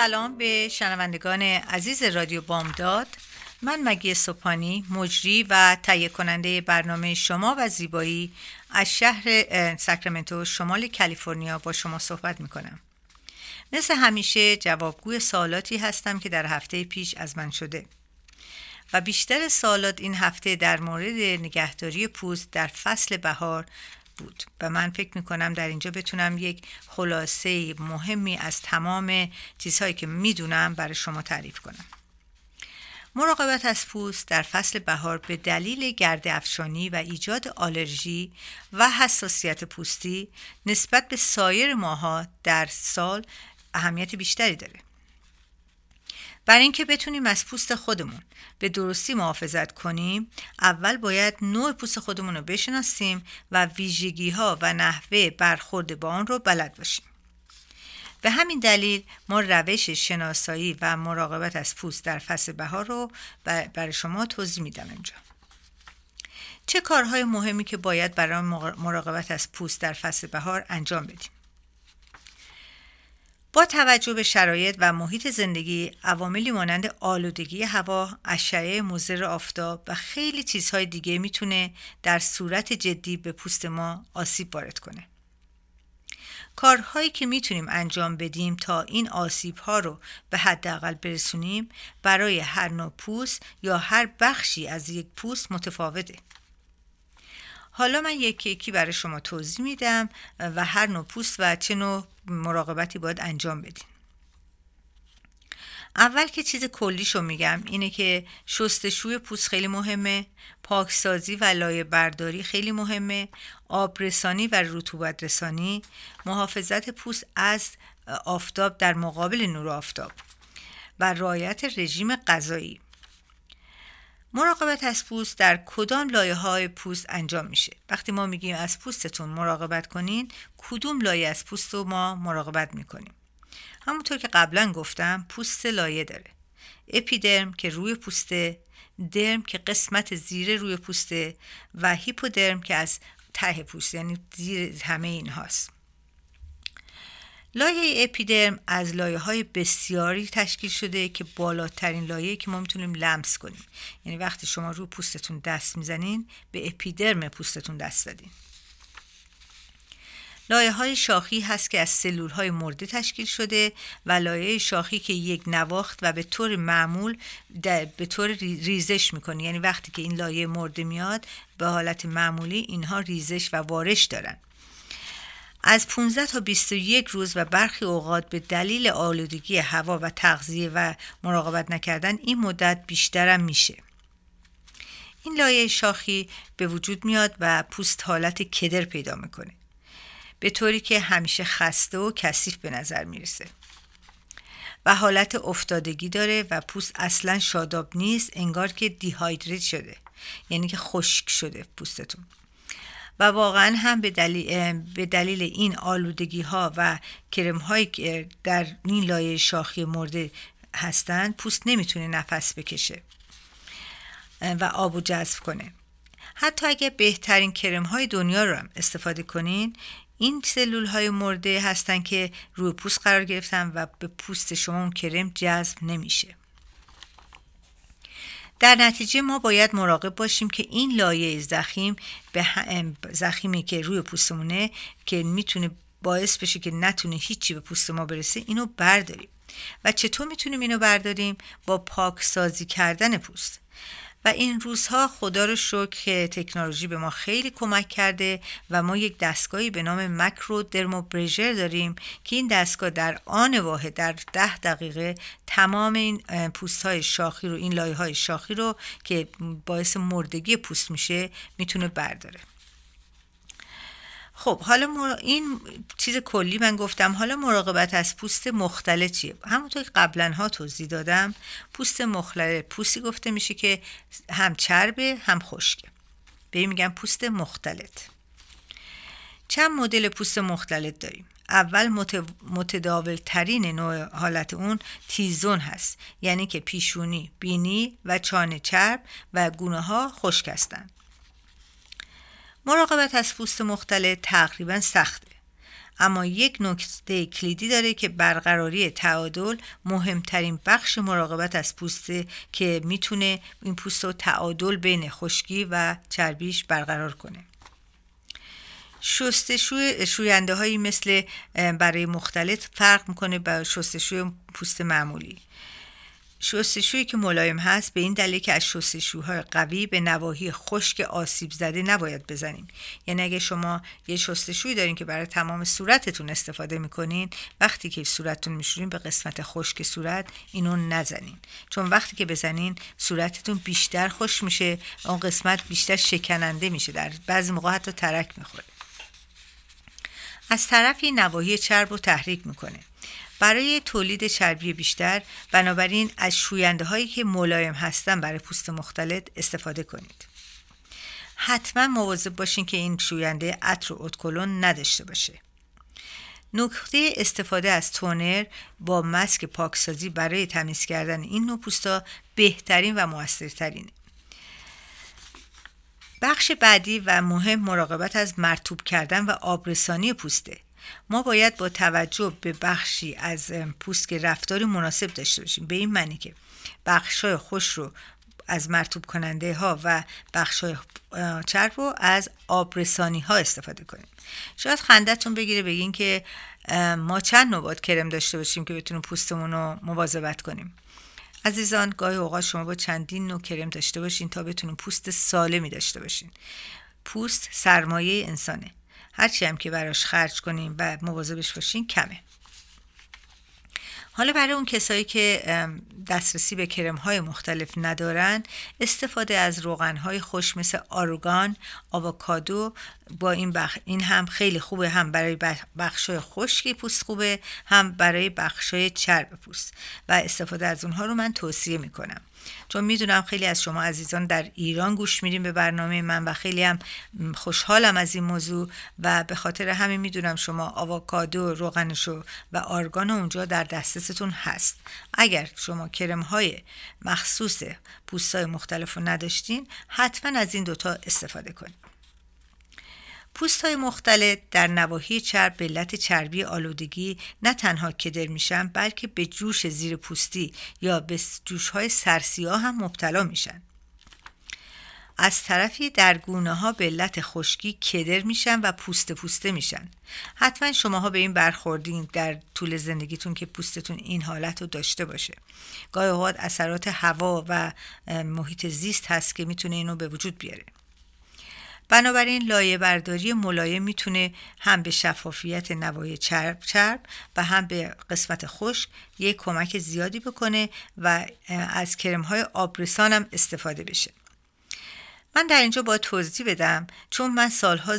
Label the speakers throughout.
Speaker 1: سلام به شنوندگان عزیز رادیو بامداد. من مگی سوپانی مجری و تهیه کننده برنامه شما و زیبایی از شهر ساکرامنتو شمال کالیفرنیا با شما صحبت می کنم مثل همیشه جوابگوی سوالاتی هستم که در هفته پیش از من شده. و بیشتر سوالات این هفته در مورد نگهداری پوست در فصل بهار بود و من فکر می‌کنم در اینجا بتونم یک خلاصه مهمی از تمام چیزهایی که می‌دونم برای شما تعریف کنم. مراقبت از پوست در فصل بهار به دلیل گرد افشانی و ایجاد آلرژی و حساسیت پوستی نسبت به سایر ماها در سال اهمیت بیشتری داره. برای اینکه بتونیم از پوست خودمون به درستی محافظت کنیم اول باید نوع پوست خودمون رو بشناسیم و ویژگی ها و نحوه برخورد با آن رو بلد باشیم. به همین دلیل ما روش شناسایی و مراقبت از پوست در فصل بهار رو برای شما توضیح میدم اینجا. چه کارهای مهمی که باید برای مراقبت از پوست در فصل بهار انجام بدیم؟ با توجه به شرایط و محیط زندگی عواملی مانند آلودگی هوا، اشعه مضر آفتاب و خیلی چیزهای دیگه می‌تونه در صورت جدی به پوست ما آسیب وارد کنه. کارهایی که می‌تونیم انجام بدیم تا این آسیب ها رو به حداقل برسونیم برای هر نوع پوست یا هر بخشی از یک پوست متفاوته. حالا من یکی یکی برای شما توضیح میدم و هر نوع پوست و چه نوع مراقبتی باید انجام بدین. اول که چیز کلیشو میگم اینه که شستشوی پوست خیلی مهمه پاکسازی و لایه برداری خیلی مهمه آبرسانی و رطوبت رسانی محافظت پوست از آفتاب در مقابل نور آفتاب و رعایت رژیم غذایی. مراقبت از پوست در کدام لایه های پوست انجام میشه؟ وقتی ما میگیم از پوستتون مراقبت کنین کدوم لایه از پوست رو ما مراقبت می‌کنیم؟ همونطور که قبلا گفتم پوست لایه داره. اپیدرم که روی پوسته درم که قسمت زیر روی پوسته و هیپودرم که از ته پوست یعنی زیر همه این هاست لایه اپیدرم از لایه های بسیاری تشکیل شده که بالاترین لایه که ما می‌تونیم لمس کنیم. یعنی وقتی شما رو پوستتون دست می‌زنین به اپیدرم پوستتون دست دادین لایه های شاخی هست که از سلول های مرده تشکیل شده و لایه شاخی که یک نواخت و به طور معمول به طور ریزش می‌کنه. یعنی وقتی که این لایه مرده میاد به حالت معمولی اینها ریزش و وارش دارن. از 15 تا 21 روز و برخی اوقات به دلیل آلودگی هوا و تغذیه و مراقبت نکردن این مدت بیشترم میشه. این لایه شاخی به وجود میاد و پوست حالت کدر پیدا می‌کنه. به طوری که همیشه خسته و کثیف به نظر می‌رسه. و حالت افتادگی داره و پوست اصلا شاداب نیست انگار که دیهایدریت شده. یعنی که خشک شده پوستتون. و واقعا هم به دلیل, به دلیل این آلودگی ها و کرم هایی که در این لایه شاخی مرده هستند پوست نمی‌تونه نفس بکشه و آب جذب کنه. حتی اگه بهترین کرم های دنیا رو هم استفاده کنین این سلول های مرده هستن که روی پوست قرار گرفتن و به پوست شما اون کرم جذب نمیشه. در نتیجه ما باید مراقب باشیم که این لایه زخیم به زخیمی که روی پوستمونه که می‌تونه باعث بشه که نتونه هیچی به پوست ما برسه اینو برداریم. و چطور می‌تونیم اینو برداریم؟ با پاک سازی کردن پوست. و این روزها خدا رو شکر که تکنولوژی به ما خیلی کمک کرده و ما یک دستگاهی به نام مکرو درموبرژر داریم که این دستگاه در آن واحد در ده دقیقه تمام این پوست های شاخی رو این لایه های شاخی رو که باعث مردگی پوست میشه می‌تونه برداره. خب حالا این چیز کلی من گفتم حالا مراقبت از پوست مختلط چیه؟ همونطور که قبلا ها توضیح دادم پوست مختلط پوستی گفته میشه که هم چربه هم خشکه. به این میگن پوست مختلط. چند مدل پوست مختلط داریم؟ اول متداول ترین نوع حالت اون تیزون هست. یعنی که پیشونی، بینی و چانه چرب و گونه ها خشک هستند مراقبت از پوست مختلط تقریبا سخته. اما یک نکته کلیدی داره که برقراری تعادل مهمترین بخش مراقبت از پوست که می‌تونه این پوست رو تعادل بین خشکی و چربیش برقرار کنه. شستشوی شوینده هایی مثل برای مختلط فرق می‌کنه با شستشوی پوست معمولی. شستشویی که ملایم هست به این دلیل که از شستشوهای قوی به نواحی خشک آسیب زده نباید بزنیم. یعنی اگه شما یه شستشویی دارین که برای تمام صورتتون استفاده می‌کنین وقتی که صورتتون میشورین به قسمت خشک صورت اینو نزنین. چون وقتی که بزنین صورتتون بیشتر خوش میشه اون قسمت بیشتر شکننده میشه. در بعضی موقع حتی ترک می‌خوره. از طرفی نواحی چرب رو تحریک می‌کنه. برای تولید چربی بیشتر بنابراین از شوینده هایی که ملایم هستن برای پوست مختلط استفاده کنید. حتما مواظب باشین که این شوینده عطر و اتکلون نداشته باشه. نکته استفاده از تونر با مسک پاکسازی برای تمیز کردن این نوع پوستا بهترین و موثرترینه. بخش بعدی و مهم مراقبت از مرتوب کردن و آبرسانی پوسته. ما باید با توجه به بخشی از پوست که رفتاری مناسب داشته باشیم به این معنی که بخشای خوش رو از مرتوب کننده ها و بخشای چرب رو از آبرسانی ها استفاده کنیم. شاید خندتون بگیره بگین که ما چند نوبات کرم داشته باشیم که بتونیم پوستمون رو مواظبت کنیم. عزیزان گاهی اوقات شما با چندین نوع کرم داشته باشین تا بتونین پوست سالمی داشته باشین. پوست سرمایه انسانه. هرچی هم که براش خرج کنیم و مواظبش باشین کمه. حالا برای اون کسایی که دسترسی به کرم های مختلف ندارن استفاده از روغن های خوش مثل آروگان، آووکادو با این, بخ... این هم خیلی خوبه هم برای بخشای خشکی پوست خوبه هم برای بخشای چرب پوست. و استفاده از اونها رو من توصیه می‌کنم. چون می‌دونم خیلی از شما عزیزان در ایران گوش میدیم به برنامه من و خیلی هم خوشحالم از این موضوع و به خاطر همین می‌دونم شما آووکادو روغنشو و آرگان اونجا در دسترستون هست. اگر شما کرم های مخصوص پوست های مختلف نداشتین حتما از این دوتا استفاده کنید پوست های مختلط در نواحی چرب به علت چربی آلودگی نه تنها کدر میشن بلکه به جوش زیر پوستی یا به جوش های سرسیاه هم مبتلا میشن. از طرفی در گونه ها به علت خشکی کدر میشن و پوست پوسته میشن. حتما شماها به این برخوردین در طول زندگیتون که پوستتون این حالت رو داشته باشه. گاهی اوقات اثرات هوا و محیط زیست هست که می‌تونه اینو به وجود بیاره. بنابراین لایه برداری ملایم می‌تونه هم به شفافیت نوای چرب چرب و هم به قسمت خشک یک کمک زیادی بکنه و از کرم های آبرسان هم استفاده بشه. من در اینجا با توضیح بدم چون من سالها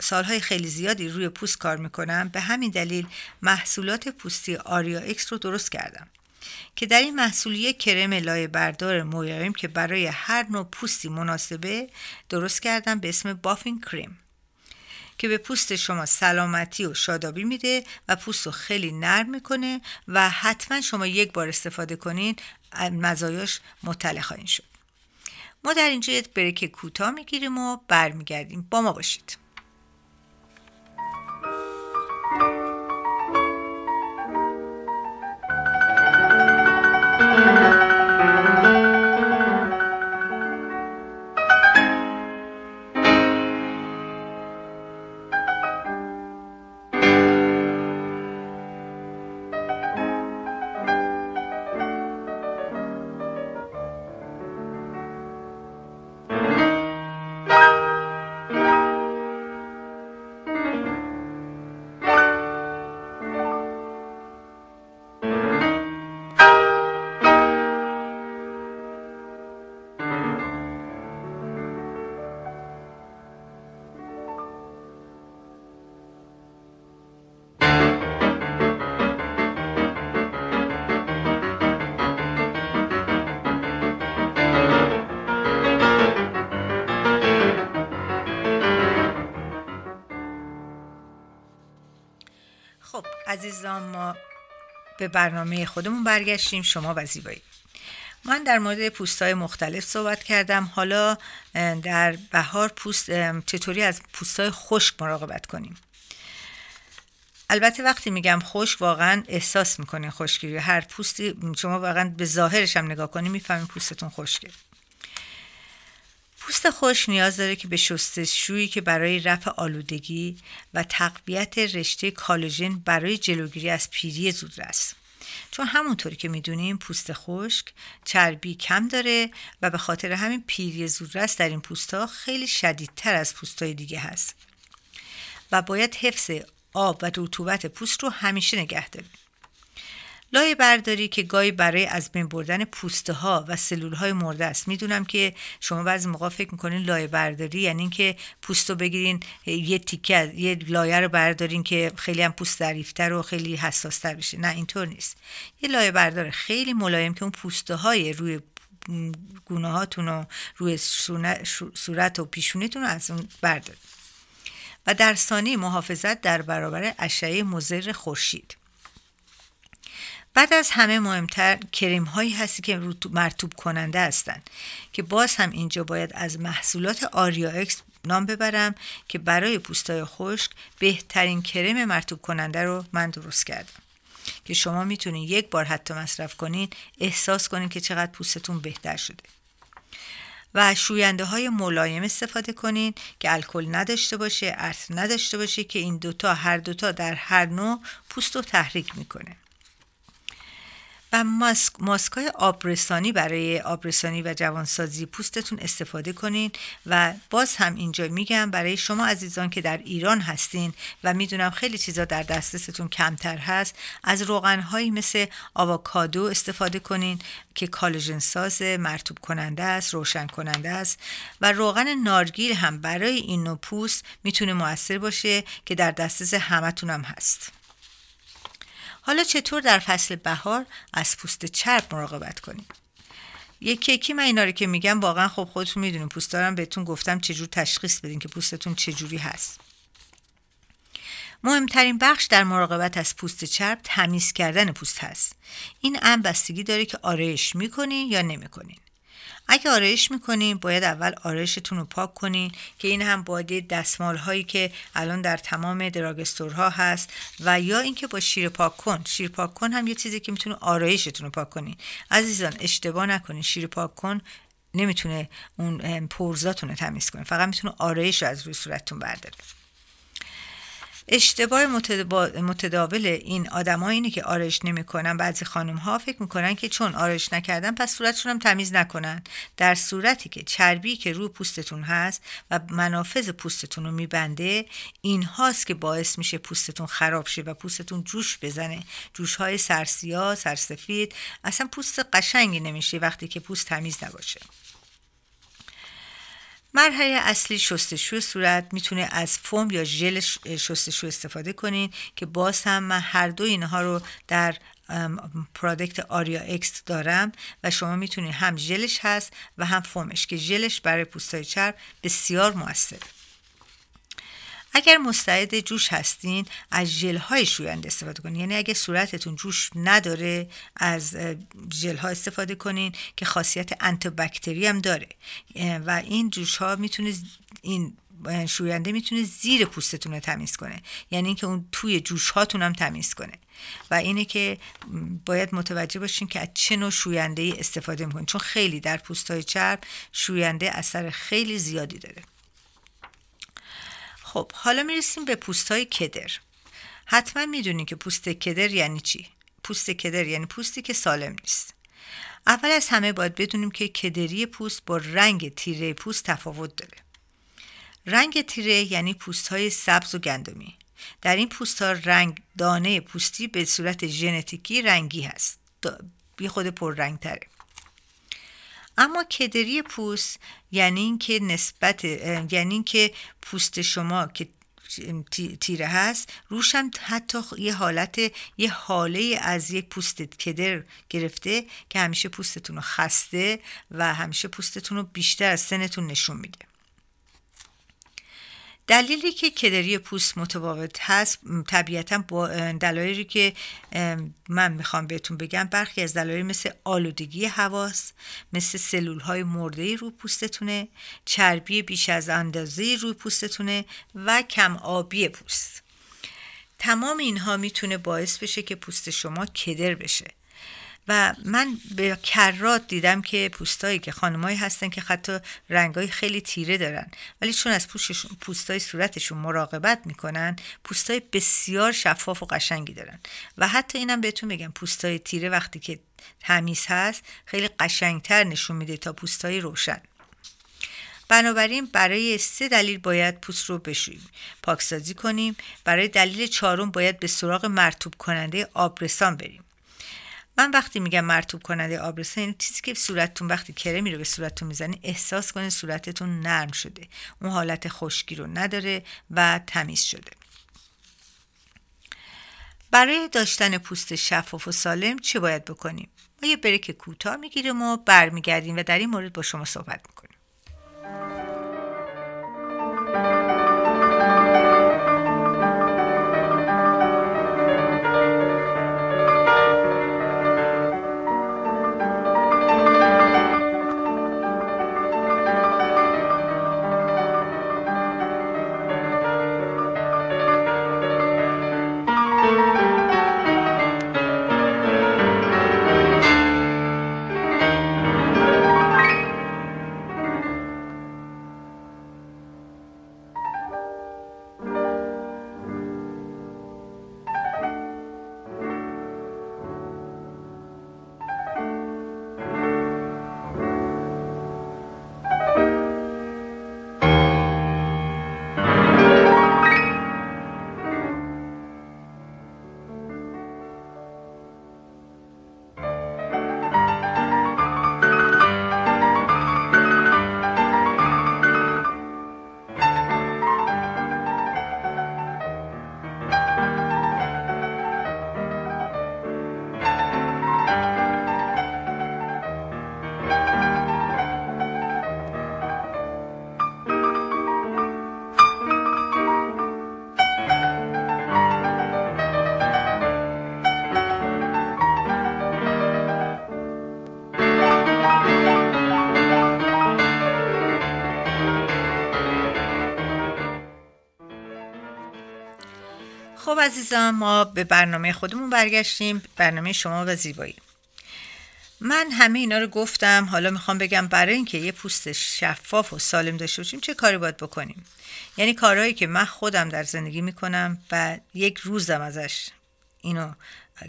Speaker 1: سالهای خیلی زیادی روی پوست کار می‌کنم به همین دلیل محصولات پوستی آریا اکس رو درست کردم. که در این محصول کرم لایه بردار ملایم که برای هر نوع پوستی مناسبه درست کردم به اسم بافین کریم که به پوست شما سلامتی و شادابی میده و پوست رو خیلی نرم می‌کنه و حتما شما یک بار استفاده کنین مزایاش مطلع خواهید شد. ما در اینجا یک بریک کوتاه می‌گیریم و برمیگردیم. با ما باشید. عزیزان ما به برنامه خودمون برگشتیم. شما و زیبایی. من در مورد پوست های مختلف صحبت کردم. حالا در بهار پوست چطوری از پوست های خشک مراقبت کنیم؟ البته وقتی میگم خشک واقعا احساس می‌کنه خشکی هر پوستی شما واقعا به ظاهرش هم نگاه کنی می‌فهمین پوستتون خشکه. پوست خوش نیاز داره که به شستشویی که برای رفع آلودگی و تقویت رشته کالژن برای جلوگیری از پیری زودرس چون همونطوری که می‌دونیم پوست خشک چربی کم داره و به خاطر همین پیری زودرس در این پوستا خیلی شدیدتر از پوستای دیگه هست. و باید حفظ آب و رطوبت پوست رو همیشه نگه داریم. لایه برداری که گاهی برای از بین بردن پوسته ها و سلول های مرده است. می‌دونم که شما بعضی موقع فکر می‌کنین لایه برداری یعنی اینکه پوست رو بگیرین یه تیکه یه لایه رو بردارین که خیلی هم پوست ظریفتر و خیلی حساستر بشه. نه اینطور نیست. یه لایه بردار خیلی ملایم که اون پوسته های روی گونه هاتون و روی صورت و پیشونیتون رو از اون بردارید و در ثانیه محافظت در برابر اشعه مضر خورشید. بعد از همه مهمتر کریم هایی هستی که مرتوب کننده هستند که باز هم اینجا باید از محصولات آریا اکس نام ببرم که برای پوستای خشک بهترین کرم مرتوب کننده رو من درست کردم. که شما می‌تونید یک بار حتی مصرف کنین احساس کنین که چقدر پوستتون بهتر شده. و شوینده های ملایم استفاده کنین که الکل نداشته باشه ارث نداشته باشه که این دوتا هر دوتا در هر نوع پوست رو تحریک می‌کنه. و ماسک ماسک های آبرسانی برای آبرسانی و جوانسازی پوستتون استفاده کنین و باز هم اینجا میگم برای شما عزیزان که در ایران هستین و می‌دونم خیلی چیزا در دسترستون کمتر هست از روغن هایی مثل آواکادو استفاده کنین که کالژن ساز مرتوب کننده است روشن کننده است و روغن نارگیل هم برای این نوع پوست می‌تونه موثر باشه که در دسترس همتون هم هست. حالا چطور در فصل بهار از پوست چرب مراقبت کنیم؟ یکی یکی من اینا رو که میگم واقعا خب خودتون می‌دونین. پوست دارم بهتون گفتم چجور تشخیص بدین که پوستتون چجوری هست. مهمترین بخش در مراقبت از پوست چرب تمیز کردن پوست هست. این ام بستگی داره که آرایش می‌کنین یا نمی‌کنین اگه آرایش می‌کنین باید اول آرایشتون رو پاک کنین که این هم باید دستمال هایی که الان در تمام دراگستورها هست و یا اینکه با شیر پاک کن. شیر پاک کن هم یه چیزی که می‌تونه آرایشتون رو پاک کنین عزیزان اشتباه نکنین. شیر پاک کن نمی‌تونه اون پرزاتون رو تمیز کنه. فقط می‌تونه آرایش رو از روی صورتتون برداره. اشتباه متداول این آدم اینه که آرایش نمی‌کنن. بعضی خانم ها فکر می‌کنن که چون آرایش نکردن پس صورتشون هم تمیز نکنن. در صورتی که چربی که روی پوستتون هست و منافذ پوستتون رو میبنده این هاست که باعث میشه پوستتون خراب شه و پوستتون جوش بزنه. جوش های سرسیا سرسفید اصلا پوست قشنگی نمیشه وقتی که پوست تمیز نباشه. مرحله اصلی شستشوی صورت می‌تونه از فوم یا ژل شستشو استفاده کنین که باز هم من هر دو اینها رو در پرادکت آریا اکس دارم و شما می‌تونید هم ژلش هست و هم فومش که ژلش برای پوستای چرب بسیار موثره. اگر مستعد جوش هستین از ژل های شوینده استفاده کنین. یعنی اگر صورتتون جوش نداره از ژل ها استفاده کنین که خاصیت انتوبکتری هم داره. و این جوش ها می‌تونه این شوینده می‌تونه زیر پوستتون رو تمیز کنه. یعنی اینکه اون توی جوش هاتون هم تمیز کنه. و اینه که باید متوجه باشین که از چه نوع شوینده ای استفاده می‌کنین. چون خیلی در پوست های چرب شوینده اثر خیلی زیادی داره. خب حالا می‌رسیم به پوست های کدر. حتما می‌دونین که پوست کدر یعنی چی؟ پوست کدر یعنی پوستی که سالم نیست. اول از همه باید بدونیم که کدری پوست با رنگ تیره پوست تفاوت داره. رنگ تیره یعنی پوست های سبز و گندمی. در این پوست ها رنگ دانه پوستی به صورت ژنتیکی رنگی هست. بی خود پر رنگ تره اما کدری پوست یعنی اینکه نسبت یعنی اینکه پوست شما که تیره هست روشم حتی یه حالت یه حاله از یک پوست کدر گرفته که همیشه پوستتون رو خسته و همیشه پوستتون رو بیشتر از سنتون نشون میده. دلیلی که کدری پوست متفاوت هست طبیعتا با دلایلی که من می‌خوام بهتون بگم برخی از دلایل مثل آلودگی حواس مثل سلول های مرده روی پوستتونه چربی بیش از اندازه روی پوستتونه و کم آبی پوست. تمام اینها می‌تونه باعث بشه که پوست شما کدر بشه. و من به کرات دیدم که پوستایی که خانمایی هستن که حتی رنگای خیلی تیره دارن. ولی چون از پوستای صورتشون مراقبت می‌کنن پوستای بسیار شفاف و قشنگی دارن. و حتی اینم بهتون بگم پوستای تیره وقتی که تمیز هست خیلی قشنگتر نشون میده تا پوستای روشن. بنابراین برای سه دلیل باید پوست رو بشوییم. پاکسازی کنیم. برای دلیل چهارم باید به سراغ مرتوب کننده آبرسان بریم. من وقتی میگم مرتوب کننده آبرسان یعنی چیزی که صورتتون وقتی کرمی رو به صورتتون می‌زنی احساس کنه صورتتون نرم شده. اون حالت خشکی رو نداره و تمیز شده. برای داشتن پوست شفاف و سالم چه باید بکنیم؟ ما یه بریک کوتاه می‌گیریم و برمیگردیم و در این مورد با شما صحبت می‌کنیم. عزیزان ما به برنامه خودمون برگشتیم برنامه شما و زیبایی. من همه اینا رو گفتم حالا می‌خوام بگم برای اینکه یه پوست شفاف و سالم داشته باشیم چه کاری باید بکنیم؟ یعنی کارهایی که من خودم در زندگی می‌کنم و یک روزم ازش اینو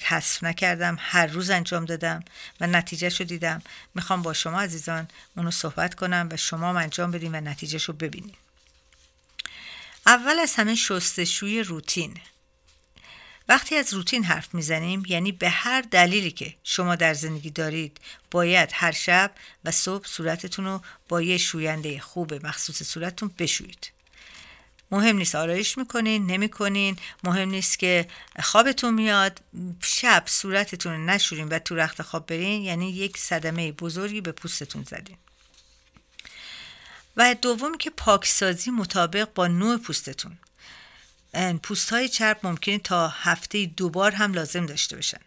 Speaker 1: حذف نکردم هر روز انجام دادم و نتیجه رو دیدم. می‌خوام با شما عزیزان اونو صحبت کنم و شما انجام بدیم و نتیجه رو ببینید اول از همه شستشوی روتین. وقتی از روتین حرف می‌زنیم یعنی به هر دلیلی که شما در زندگی دارید باید هر شب و صبح صورتتون رو با یه شوینده خوب مخصوص صورتتون بشویید. مهم نیست آرایش می‌کنین نمی‌کنین مهم نیست که خوابتون میاد شب صورتتون رو نشورین و تو رخت خواب برین یعنی یک صدمه بزرگی به پوستتون زدین. و دومی که پاکسازی مطابق با نوع پوستتون. پوست های چرب ممکنه تا هفته دو بار هم لازم داشته باشن.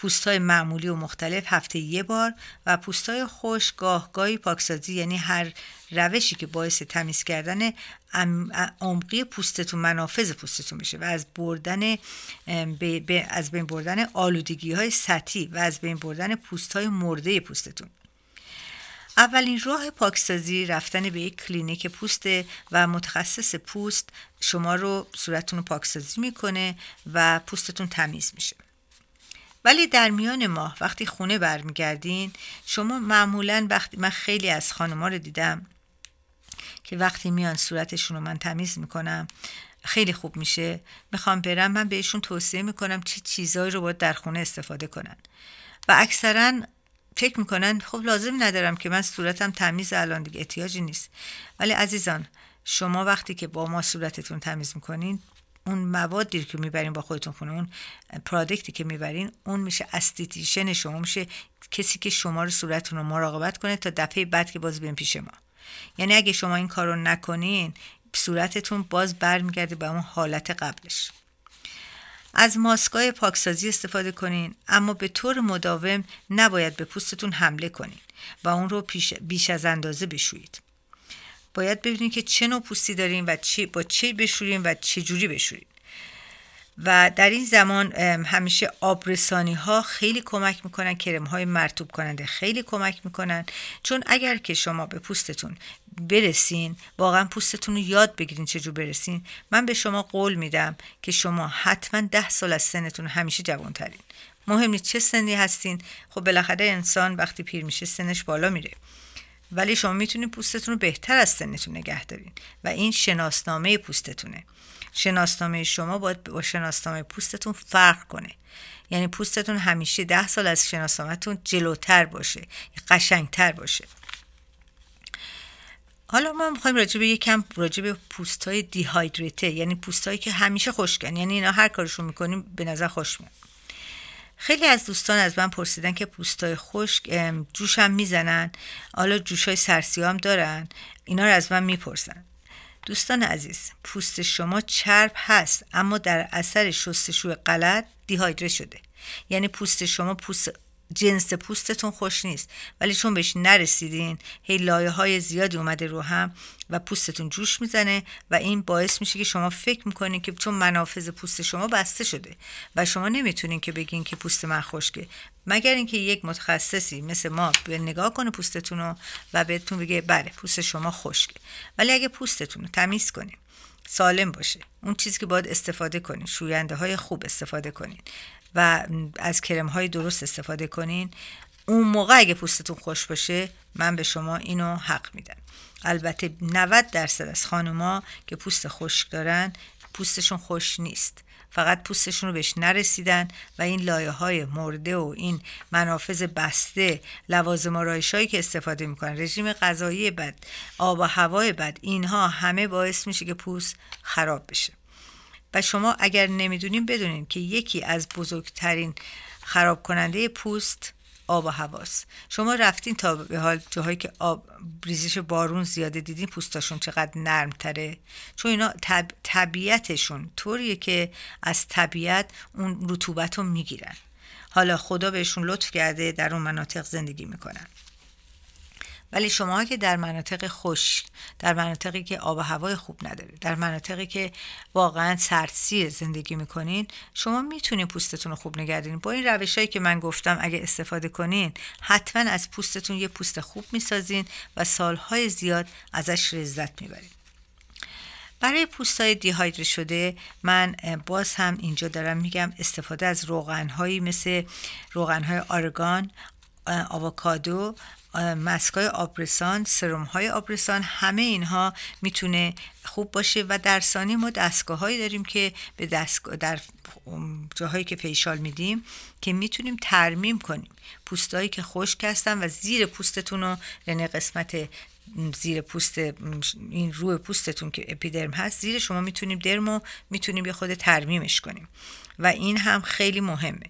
Speaker 1: پوست های معمولی و مختلف هفته یه بار و پوست های خوش گاه گاهی پاکسازی یعنی هر روشی که باعث تمیز کردن عمقی پوستتون منافذ پوستتون بشه و از بردن از بین بردن آلودگی های سطحی و از بین بردن پوست های مرده پوستتون. اولین راه پاکسازی رفتن به یک کلینیک پوست و متخصص پوست شما رو صورتتون رو پاکسازی می‌کنه و پوستتون تمیز میشه. ولی در میان ماه وقتی خونه برمیگردین شما معمولا وقتی من خیلی از خانما رو دیدم که وقتی میان صورتشون رو من تمیز می‌کنم خیلی خوب میشه. می‌خوام برم من بهشون توصیه می‌کنم چه چی چیزایی رو باید در خونه استفاده کنن. و اکثرا فکر می‌کنن خب لازم ندارم که من صورتم تمیز الان دیگه احتیاجی نیست. ولی عزیزان شما وقتی که با ما صورتتون تمیز می‌کنین اون موادی که می‌برین با خودتون خونه اون پرادکتی که می‌برین اون میشه استیتیشن شما میشه کسی که شما رو صورتتون رو مراقبت کنه تا دفعه بعد که باز بین پیش ما. یعنی اگه شما این کار رو نکنین صورتتون باز برمیگرده به اون حالت قبلش. از ماسکای پاکسازی استفاده کنین اما به طور مداوم نباید به پوستتون حمله کنین و اون رو بیش از اندازه بشویید. باید ببینید که چه نوع پوستی دارین و چی با چه بشورین و چه جوری بشورین. و در این زمان همیشه آبرسانی ها خیلی کمک می‌کنن کرم های مرتوب کننده خیلی کمک می‌کنن. چون اگر که شما به پوستتون برسین واقعا پوستتون رو یاد بگیرین چجور برسین من به شما قول میدم که شما حتما ده سال از سنتون همیشه جوانترین. مهم نیست چه سنی هستین. خب بالاخره انسان وقتی پیر میشه سنش بالا میره. ولی شما می‌تونید پوستتون رو بهتر از سنتون نگه دارین و این شناسنامه پوستتونه. شناسنامه شما باید با شناسنامه پوستتون فرق کنه. یعنی پوستتون همیشه ده سال از شناسنامهتون جلوتر باشه قشنگتر باشه. حالا ما می‌خوایم راجع به یکم راجع به پوست های دیهایدریته یعنی پوست که همیشه خشکن. یعنی اینا هر کارشون می‌کنیم به نظر خوش میاد. خیلی از دوستان از من پرسیدن که پوستای خشک جوش هم می‌زنن. حالا جوش های سرسی هم دارن. اینا رو از من می‌پرسن. دوستان عزیز پوست شما چرب هست اما در اثر شستشوی غلط دیهایدره شده. یعنی پوست شما پوست جنس پوستتون خوش نیست. ولی چون بهش نرسیدین هی لایه های زیادی اومده رو هم و پوستتون جوش می‌زنه و این باعث میشه که شما فکر می‌کنین که چون منافذ پوست شما بسته شده و شما نمی‌تونین که بگین که پوست من خشکه. مگر اینکه یک متخصصی مثل ما به نگاه کنه پوستتون رو و بهتون بگه بله پوست شما خشکه. ولی اگه پوستتون رو تمیز کنین سالم باشه. اون چیزی که باید استفاده کنین شوینده های خوب استفاده کنین. و از کرم های درست استفاده کنین. اون موقع اگه پوستتون خوش باشه من به شما اینو حق میدم. البته 90 درصد از خانوما که پوست خشک دارن پوستشون خوش نیست. فقط پوستشون رو بهش نرسیدن و این لایه های مرده و این منافذ بسته لوازم آرایش هایی که استفاده می‌کنن رژیم غذایی بد آب و هوای بد اینها همه باعث میشه که پوست خراب بشه. و شما اگر نمی‌دونین بدونین که یکی از بزرگترین خراب کننده پوست آب و هواست. شما رفتین تا به حال جاهایی که آب ریزش بارون زیاده دیدین پوستاشون چقدر نرم تره چون اینا طبیعتشون طوریه که از طبیعت اون رطوبت رو می‌گیرن. حالا خدا بهشون لطف کرده در اون مناطق زندگی می‌کنن. ولی شما که در مناطق خشک در مناطقی که آب و هوای خوب نداره در مناطقی که واقعا سردسی زندگی می‌کنین شما می‌تونین پوستتون رو خوب نگردین با این روش هایی که من گفتم اگه استفاده کنین حتما از پوستتون یه پوست خوب می‌سازین و سالهای زیاد ازش لذت می‌برین. برای پوستای دیهایدر شده من باز هم اینجا دارم میگم استفاده از روغنهایی مثل روغنهای آرگان آووکادو مسکای آبرسان سرم های آبرسان همه اینها می‌تونه خوب باشه و در ثانی ما دستگاه هایی داریم که به دستگاه در جاهایی که فیشال میدیم که می‌تونیم ترمیم کنیم. پوستایی که خشک هستن و زیر پوستتون رو یعنی قسمت زیر پوست این روی پوستتون که اپیدرم هست زیر شما می‌تونیم درمو می‌تونیم یه خود ترمیمش کنیم. و این هم خیلی مهمه.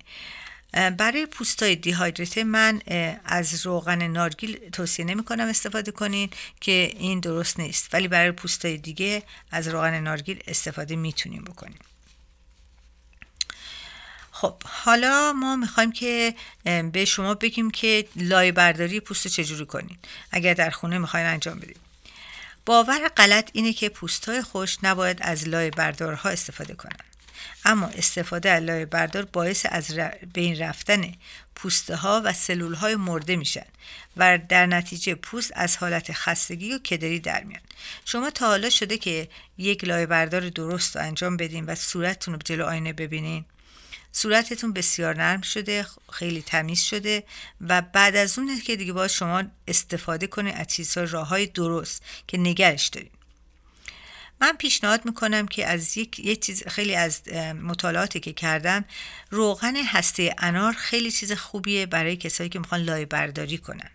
Speaker 1: برای پوستای دیهایدریته من از روغن نارگیل توصیه نمی کنم استفاده کنین که این درست نیست. ولی برای پوستای دیگه از روغن نارگیل استفاده می‌تونیم بکنیم. خب حالا ما می‌خوایم که به شما بگیم که لای برداری پوست چجوری کنین. اگر در خونه می‌خواین انجام بدیم باور غلط اینه که پوستای خوش نباید از لای بردارها استفاده کنن. اما استفاده از لایه بردار باعث از بین رفتن پوسته ها و سلول های مرده میشن و در نتیجه پوست از حالت خستگی و کدری در میاد. شما تا حالا شده که یک لایه بردار درست انجام بدین و صورتتون رو جلو آینه ببینین. صورتتون بسیار نرم شده خیلی تمیز شده و بعد از اون که دیگه باید شما استفاده کنید از چیزها راه های درست که نگرش دارین. من پیشنهاد می‌کنم که از یک یه چیز خیلی از مطالعاتی که کردم روغن هسته انار خیلی چیز خوبیه برای کسایی که می‌خوان لای برداری کنن.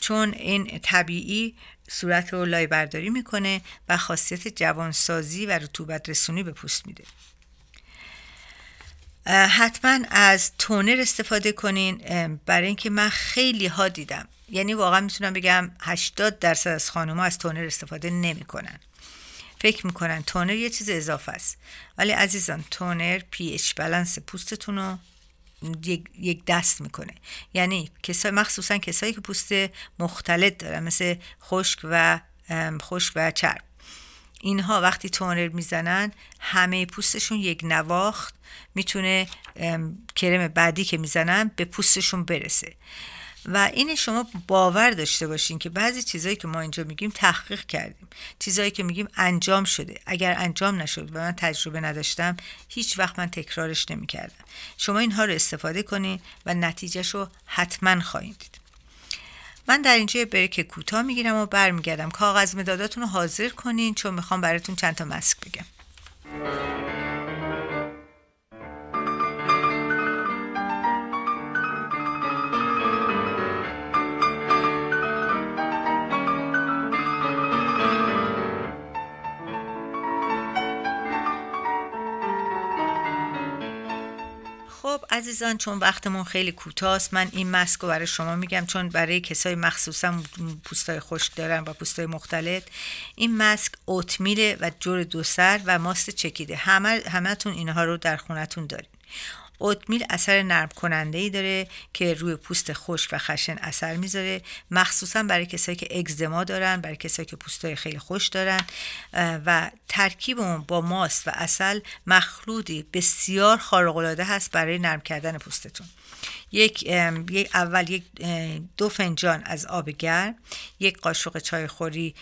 Speaker 1: چون این طبیعی صورت رو لای برداری می‌کنه و خاصیت جوانسازی و رطوبت رسونی به پوست میده. حتما از تونر استفاده کنین برای اینکه من خیلی ها دیدم. یعنی واقعا می‌تونم بگم 80 درصد از خانوما از تونر استفاده نمی‌کنن. فکر می‌کنن تونر یه چیز اضافه است. ولی عزیزان تونر پی اچ بالانس پوستتون رو یک دست می‌کنه. یعنی کسای مخصوصا کسایی که پوست مختلط دارن مثل خشک و خشک و چرب. اینها وقتی تونر می‌زنن همه پوستشون یک نواخت می‌تونه کرم بعدی که می‌زنن به پوستشون برسه. و این شما باور داشته باشین که بعضی چیزهایی که ما اینجا میگیم تحقیق کردیم. چیزهایی که میگیم انجام شده. اگر انجام نشد و من تجربه نداشتم هیچ وقت من تکرارش نمی‌کردم. شما اینها رو استفاده کنین و نتیجهش رو حتما خواهید دید. من در اینجا بریک کوتاه می‌گیرم و برمیگردم. کاغذ مداداتون رو حاضر کنین چون می‌خوام براتون چند تا مسک بگم. عزیزان چون وقتمون خیلی کوتاست من این مسک رو برای شما میگم چون برای کسای مخصوصا پوستای خشک دارن و پوستای مختلط. این مسک اوتمیل و جور دو سر و ماست چکیده. همه همتون اینها رو در خونتون دارین. اوتمیل اثر نرم کننده ای داره که روی پوست خشک و خشن اثر می‌ذاره مخصوصا برای کسایی که اگزما دارن برای کسایی که پوستای خیلی خوش دارن و ترکیب اون با ماست و اصل مخلوطی بسیار خارق العاده هست برای نرم کردن پوستتون. یک اول یک دو فنجان از آب گرم یک قاشق چای خوری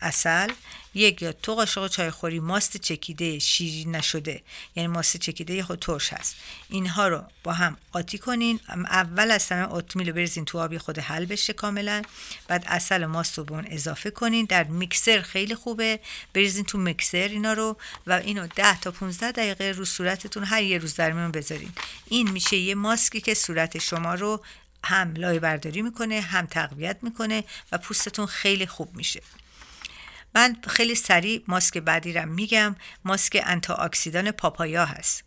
Speaker 1: اصل یک یا دو قاشق چای خوری ماست چکیده شیری نشده. یعنی ماست چکیده خود ترش هست. اینها رو با هم قاطی کنین. اول از همه اتمیل رو بریزین تو آبی خود حل بشه کاملا. بعد اصل ماست رو به اون اضافه کنین. در میکسر خیلی خوبه. بریزین تو میکسر اینا رو و اینو 10 تا 15 دقیقه رو صورتتون هر یه روز در میون بذارین. این میشه یه ماسکی که صورت شما رو هم لایه برداری می‌کنه هم تقویت می‌کنه و پوستتون خیلی خوب میشه. من خیلی سریع ماسک بعدی رو میگم. ماسک آنتی اکسیدان پاپایا هست.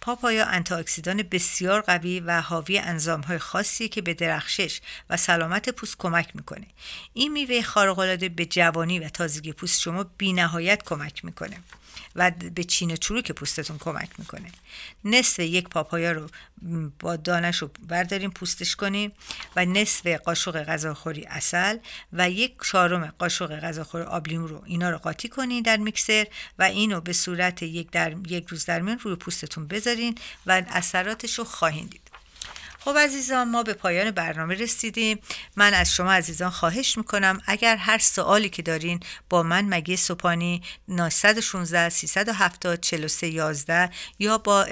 Speaker 1: پاپایا آنتی اکسیدان بسیار قوی و حاوی آنزیم های خاصی که به درخشش و سلامت پوست کمک می‌کنه. این میوه خارق به جوانی و تازگی پوست شما بینهایت کمک می‌کنه. و به چین چروک پوستتون کمک می‌کنه. نصف یک پاپایا رو با دانش رو برداریم پوستش کنیم و نصف قاشق غذاخوری اصل و یک چهارم قاشق غذاخوری آبلیمو رو اینا رو قاطی کنین در میکسر و اینو به صورت یک, در یک روز در میان روی پوستتون بذارین و اثراتش رو خواهید دید. خب عزیزان ما به پایان برنامه رسیدیم. من از شما عزیزان خواهش می‌کنم اگر هر سوالی که دارین با من مگی سوپانی 916 370 43 11 یا با,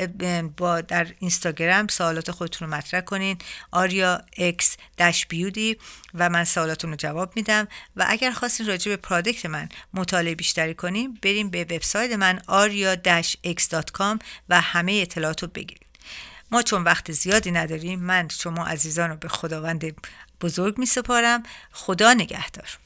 Speaker 1: با در اینستاگرام سوالات خودتون رو مطرح کنین. آریا اکس داش بیودی و من سوالاتون رو جواب میدم. و اگر خواستین راجع به پرادکت من مطالعه بیشتری کنیم بریم به وبسایت من aria-x.com و همه اطلاعات رو ما چون وقت زیادی نداریم من شما عزیزان رو به خداوند بزرگ می سپارم خدا نگهدار.